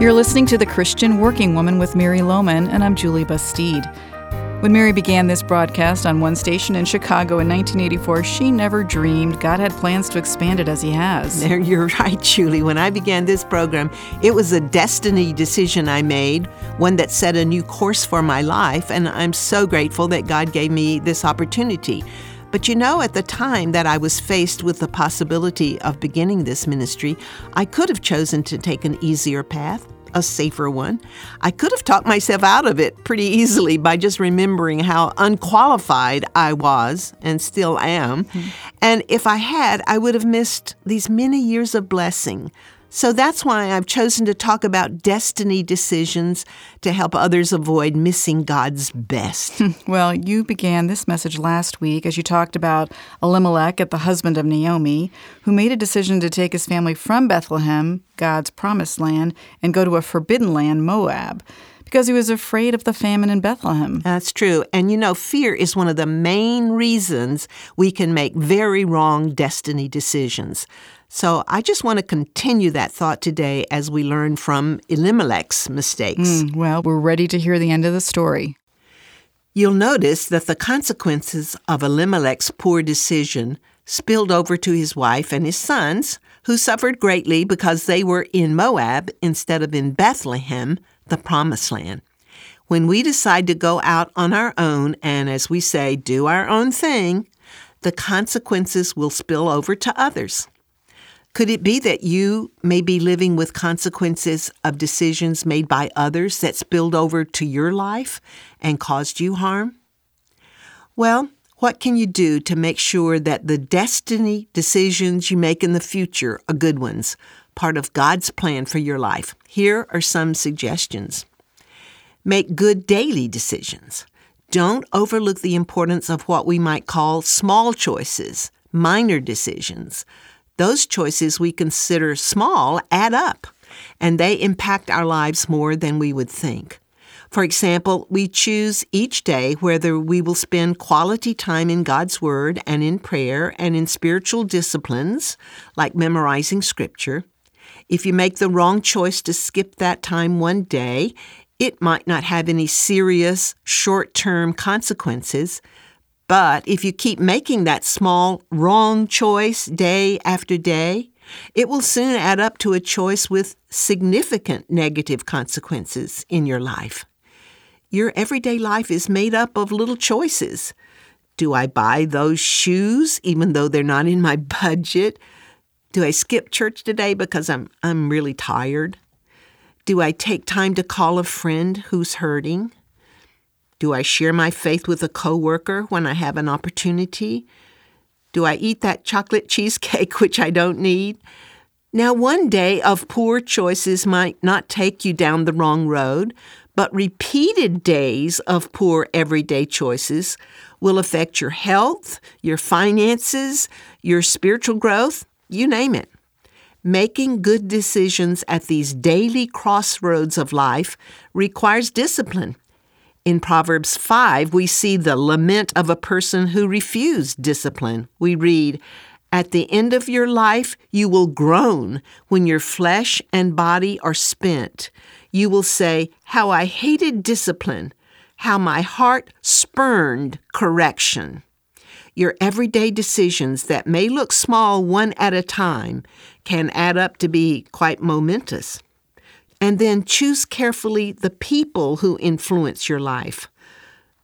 You're listening to The Christian Working Woman with Mary Lowman, and I'm Julie Busteed. When Mary began this broadcast on one station in Chicago in 1984, she never dreamed God had plans to expand it as He has. You're right, Julie. When I began this program, it was a destiny decision I made, one that set a new course for my life, and I'm so grateful that God gave me this opportunity. But you know, at the time that I was faced with the possibility of beginning this ministry, I could have chosen to take an easier path, a safer one. I could have talked myself out of it pretty easily by just remembering how unqualified I was and still am. Mm-hmm. And if I had, I would have missed these many years of blessing so that's why I've chosen to talk about destiny decisions to help others avoid missing God's best. well, you began this message last week as you talked about Elimelech, at the husband of Naomi, who made a decision to take his family from Bethlehem, God's promised land, and go to a forbidden land, Moab because he was afraid of the famine in Bethlehem. That's true. And you know, fear is one of the main reasons we can make very wrong destiny decisions. So I just want to continue that thought today as we learn from Elimelech's mistakes. Mm, well, we're ready to hear the end of the story. You'll notice that the consequences of Elimelech's poor decision spilled over to his wife and his sons, who suffered greatly because they were in Moab instead of in Bethlehem, the promised land. When we decide to go out on our own and, as we say, do our own thing, the consequences will spill over to others. Could it be that you may be living with consequences of decisions made by others that spilled over to your life and caused you harm? Well, what can you do to make sure that the destiny decisions you make in the future are good ones, part of God's plan for your life? Here are some suggestions. Make good daily decisions. Don't overlook the importance of what we might call small choices, minor decisions those choices we consider small add up, and they impact our lives more than we would think. For example, we choose each day whether we will spend quality time in God's Word and in prayer and in spiritual disciplines, like memorizing Scripture. If you make the wrong choice to skip that time one day, it might not have any serious short term consequences, but if you keep making that small wrong choice day after day, it will soon add up to a choice with significant negative consequences in your life. Your everyday life is made up of little choices. Do I buy those shoes even though they're not in my budget? Do I skip church today because I'm I'm really tired? Do I take time to call a friend who's hurting? Do I share my faith with a coworker when I have an opportunity? Do I eat that chocolate cheesecake which I don't need? Now, one day of poor choices might not take you down the wrong road, but repeated days of poor everyday choices will affect your health, your finances, your spiritual growth, you name it. Making good decisions at these daily crossroads of life requires discipline in Proverbs 5, we see the lament of a person who refused discipline. We read, At the end of your life, you will groan when your flesh and body are spent. You will say, How I hated discipline, how my heart spurned correction. Your everyday decisions that may look small one at a time can add up to be quite momentous and then choose carefully the people who influence your life.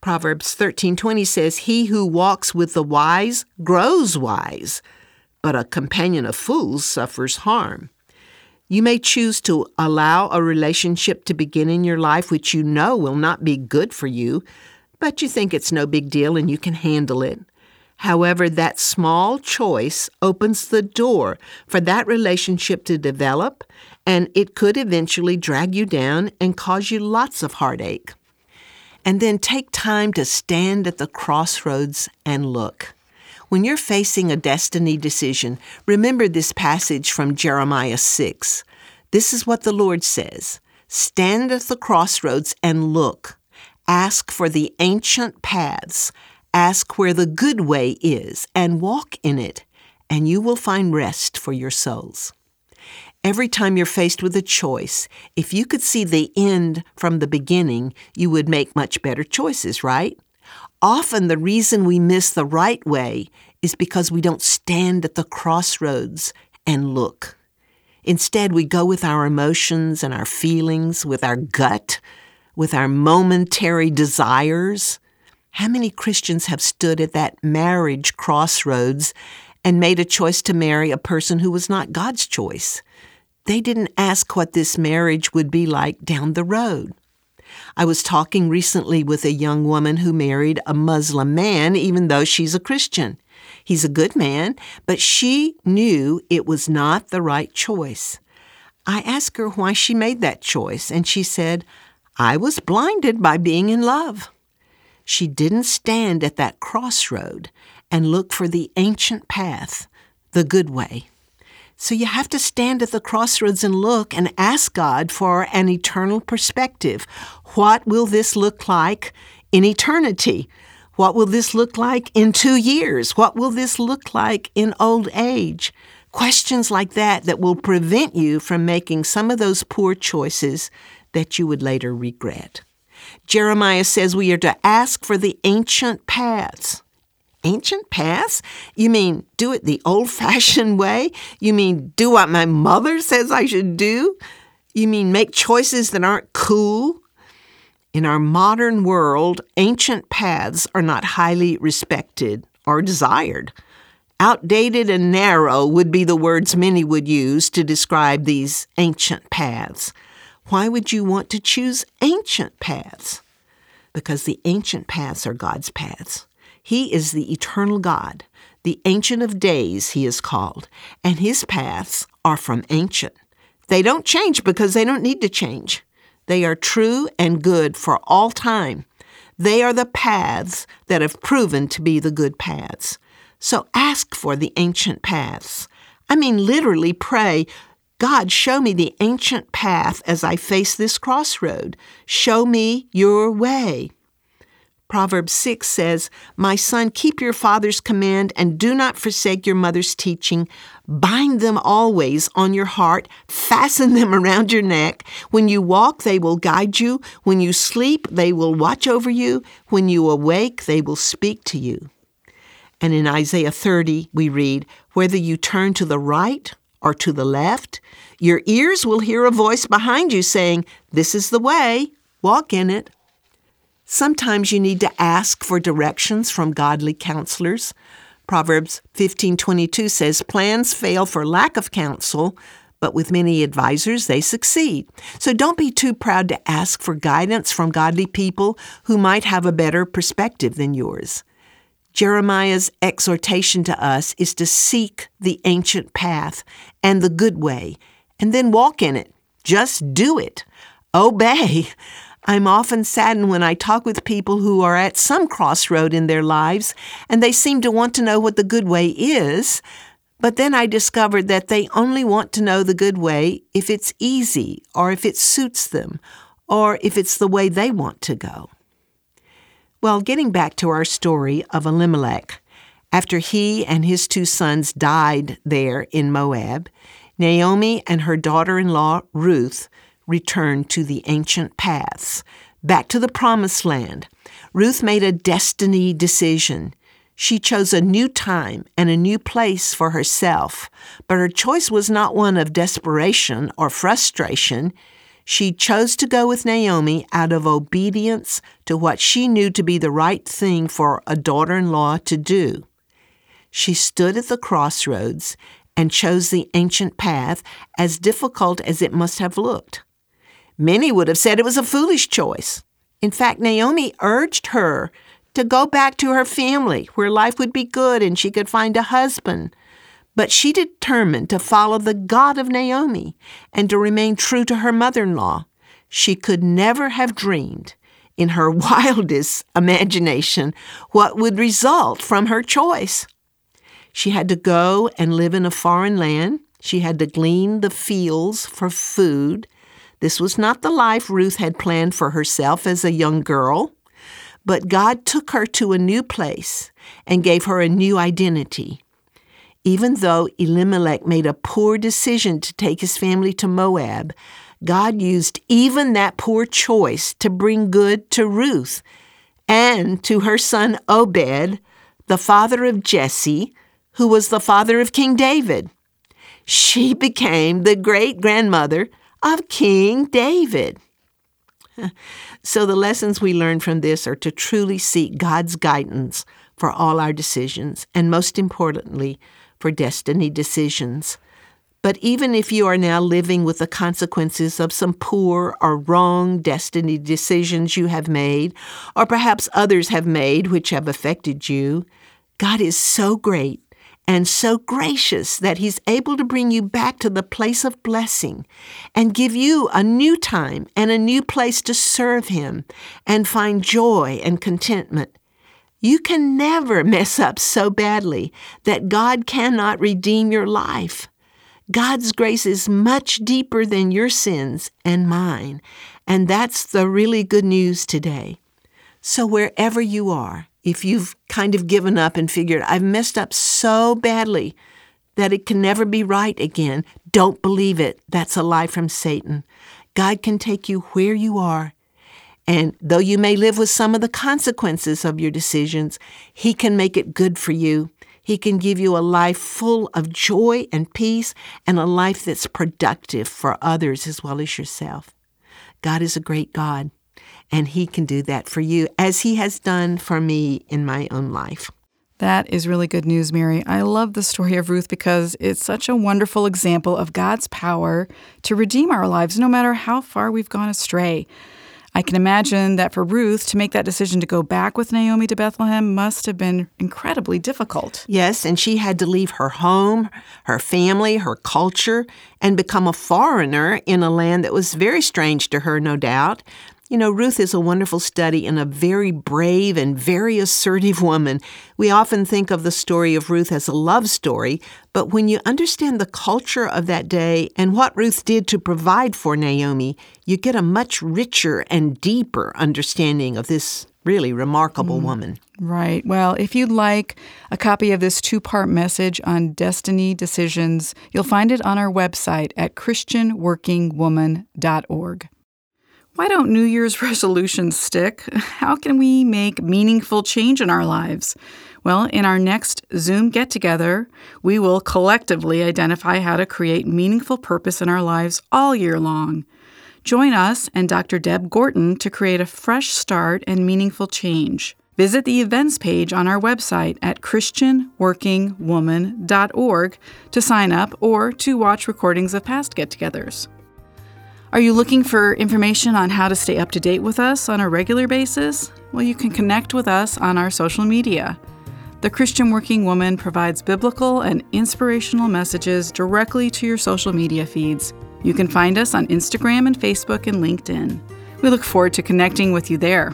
Proverbs 13:20 says, "He who walks with the wise grows wise, but a companion of fools suffers harm." You may choose to allow a relationship to begin in your life which you know will not be good for you, but you think it's no big deal and you can handle it. However, that small choice opens the door for that relationship to develop and it could eventually drag you down and cause you lots of heartache. And then take time to stand at the crossroads and look. When you're facing a destiny decision, remember this passage from Jeremiah 6. This is what the Lord says Stand at the crossroads and look. Ask for the ancient paths. Ask where the good way is and walk in it, and you will find rest for your souls. Every time you're faced with a choice, if you could see the end from the beginning, you would make much better choices, right? Often the reason we miss the right way is because we don't stand at the crossroads and look. Instead, we go with our emotions and our feelings, with our gut, with our momentary desires. How many Christians have stood at that marriage crossroads and made a choice to marry a person who was not God's choice? They didn't ask what this marriage would be like down the road. I was talking recently with a young woman who married a Muslim man, even though she's a Christian. He's a good man, but she knew it was not the right choice. I asked her why she made that choice, and she said, I was blinded by being in love. She didn't stand at that crossroad and look for the ancient path, the good way. So you have to stand at the crossroads and look and ask God for an eternal perspective. What will this look like in eternity? What will this look like in two years? What will this look like in old age? Questions like that that will prevent you from making some of those poor choices that you would later regret. Jeremiah says we are to ask for the ancient paths ancient paths? You mean do it the old fashioned way? You mean do what my mother says I should do? You mean make choices that aren't cool? In our modern world, ancient paths are not highly respected or desired. Outdated and narrow would be the words many would use to describe these ancient paths. Why would you want to choose ancient paths? Because the ancient paths are God's paths. He is the eternal God, the Ancient of Days, he is called, and his paths are from ancient. They don't change because they don't need to change. They are true and good for all time. They are the paths that have proven to be the good paths. So ask for the ancient paths. I mean, literally pray, God, show me the ancient path as I face this crossroad. Show me your way. Proverbs 6 says, My son, keep your father's command and do not forsake your mother's teaching. Bind them always on your heart, fasten them around your neck. When you walk, they will guide you. When you sleep, they will watch over you. When you awake, they will speak to you. And in Isaiah 30, we read, Whether you turn to the right or to the left, your ears will hear a voice behind you saying, This is the way, walk in it. Sometimes you need to ask for directions from godly counselors. Proverbs 15:22 says plans fail for lack of counsel, but with many advisors they succeed. So don't be too proud to ask for guidance from godly people who might have a better perspective than yours. Jeremiah's exhortation to us is to seek the ancient path and the good way, and then walk in it. Just do it. Obey. I'm often saddened when I talk with people who are at some crossroad in their lives and they seem to want to know what the good way is, but then I discovered that they only want to know the good way if it's easy or if it suits them or if it's the way they want to go. Well, getting back to our story of Elimelech, after he and his two sons died there in Moab, Naomi and her daughter in law, Ruth, returned to the ancient paths, back to the promised land. Ruth made a destiny decision. She chose a new time and a new place for herself, but her choice was not one of desperation or frustration. She chose to go with Naomi out of obedience to what she knew to be the right thing for a daughter in law to do. She stood at the crossroads and chose the ancient path, as difficult as it must have looked. Many would have said it was a foolish choice. In fact, Naomi urged her to go back to her family where life would be good and she could find a husband. But she determined to follow the God of Naomi and to remain true to her mother in law. She could never have dreamed, in her wildest imagination, what would result from her choice. She had to go and live in a foreign land. She had to glean the fields for food. This was not the life Ruth had planned for herself as a young girl, but God took her to a new place and gave her a new identity. Even though Elimelech made a poor decision to take his family to Moab, God used even that poor choice to bring good to Ruth and to her son Obed, the father of Jesse, who was the father of King David. She became the great grandmother of King David. So, the lessons we learn from this are to truly seek God's guidance for all our decisions, and most importantly, for destiny decisions. But even if you are now living with the consequences of some poor or wrong destiny decisions you have made, or perhaps others have made which have affected you, God is so great and so gracious that He's able to bring you back to the place of blessing and give you a new time and a new place to serve Him and find joy and contentment. You can never mess up so badly that God cannot redeem your life. God's grace is much deeper than your sins and mine, and that's the really good news today. So, wherever you are, if you've kind of given up and figured, I've messed up so badly that it can never be right again, don't believe it. That's a lie from Satan. God can take you where you are. And though you may live with some of the consequences of your decisions, He can make it good for you. He can give you a life full of joy and peace and a life that's productive for others as well as yourself. God is a great God and He can do that for you as He has done for me in my own life. That is really good news, Mary. I love the story of Ruth because it's such a wonderful example of God's power to redeem our lives no matter how far we've gone astray. I can imagine that for Ruth to make that decision to go back with Naomi to Bethlehem must have been incredibly difficult. Yes, and she had to leave her home, her family, her culture, and become a foreigner in a land that was very strange to her, no doubt. You know, Ruth is a wonderful study in a very brave and very assertive woman. We often think of the story of Ruth as a love story, but when you understand the culture of that day and what Ruth did to provide for Naomi, you get a much richer and deeper understanding of this really remarkable mm, woman. Right. Well, if you'd like a copy of this two part message on destiny decisions, you'll find it on our website at ChristianWorkingWoman.org. Why don't New Year's resolutions stick? How can we make meaningful change in our lives? Well, in our next Zoom get together, we will collectively identify how to create meaningful purpose in our lives all year long. Join us and Dr. Deb Gorton to create a fresh start and meaningful change. Visit the events page on our website at ChristianWorkingWoman.org to sign up or to watch recordings of past get togethers. Are you looking for information on how to stay up to date with us on a regular basis? Well, you can connect with us on our social media. The Christian Working Woman provides biblical and inspirational messages directly to your social media feeds. You can find us on Instagram and Facebook and LinkedIn. We look forward to connecting with you there.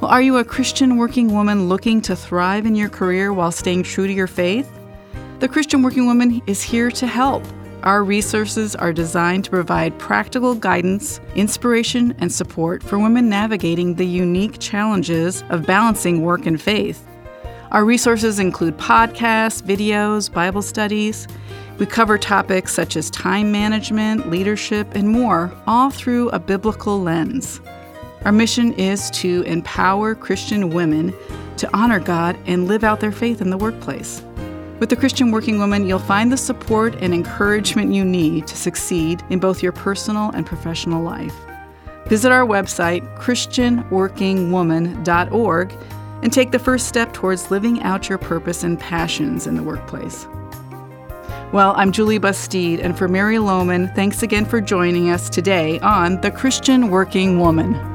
Well, are you a Christian working woman looking to thrive in your career while staying true to your faith? The Christian Working Woman is here to help. Our resources are designed to provide practical guidance, inspiration, and support for women navigating the unique challenges of balancing work and faith. Our resources include podcasts, videos, Bible studies. We cover topics such as time management, leadership, and more, all through a biblical lens. Our mission is to empower Christian women to honor God and live out their faith in the workplace. With the Christian Working Woman, you'll find the support and encouragement you need to succeed in both your personal and professional life. Visit our website, ChristianWorkingWoman.org, and take the first step towards living out your purpose and passions in the workplace. Well, I'm Julie Busteed, and for Mary Lowman, thanks again for joining us today on The Christian Working Woman.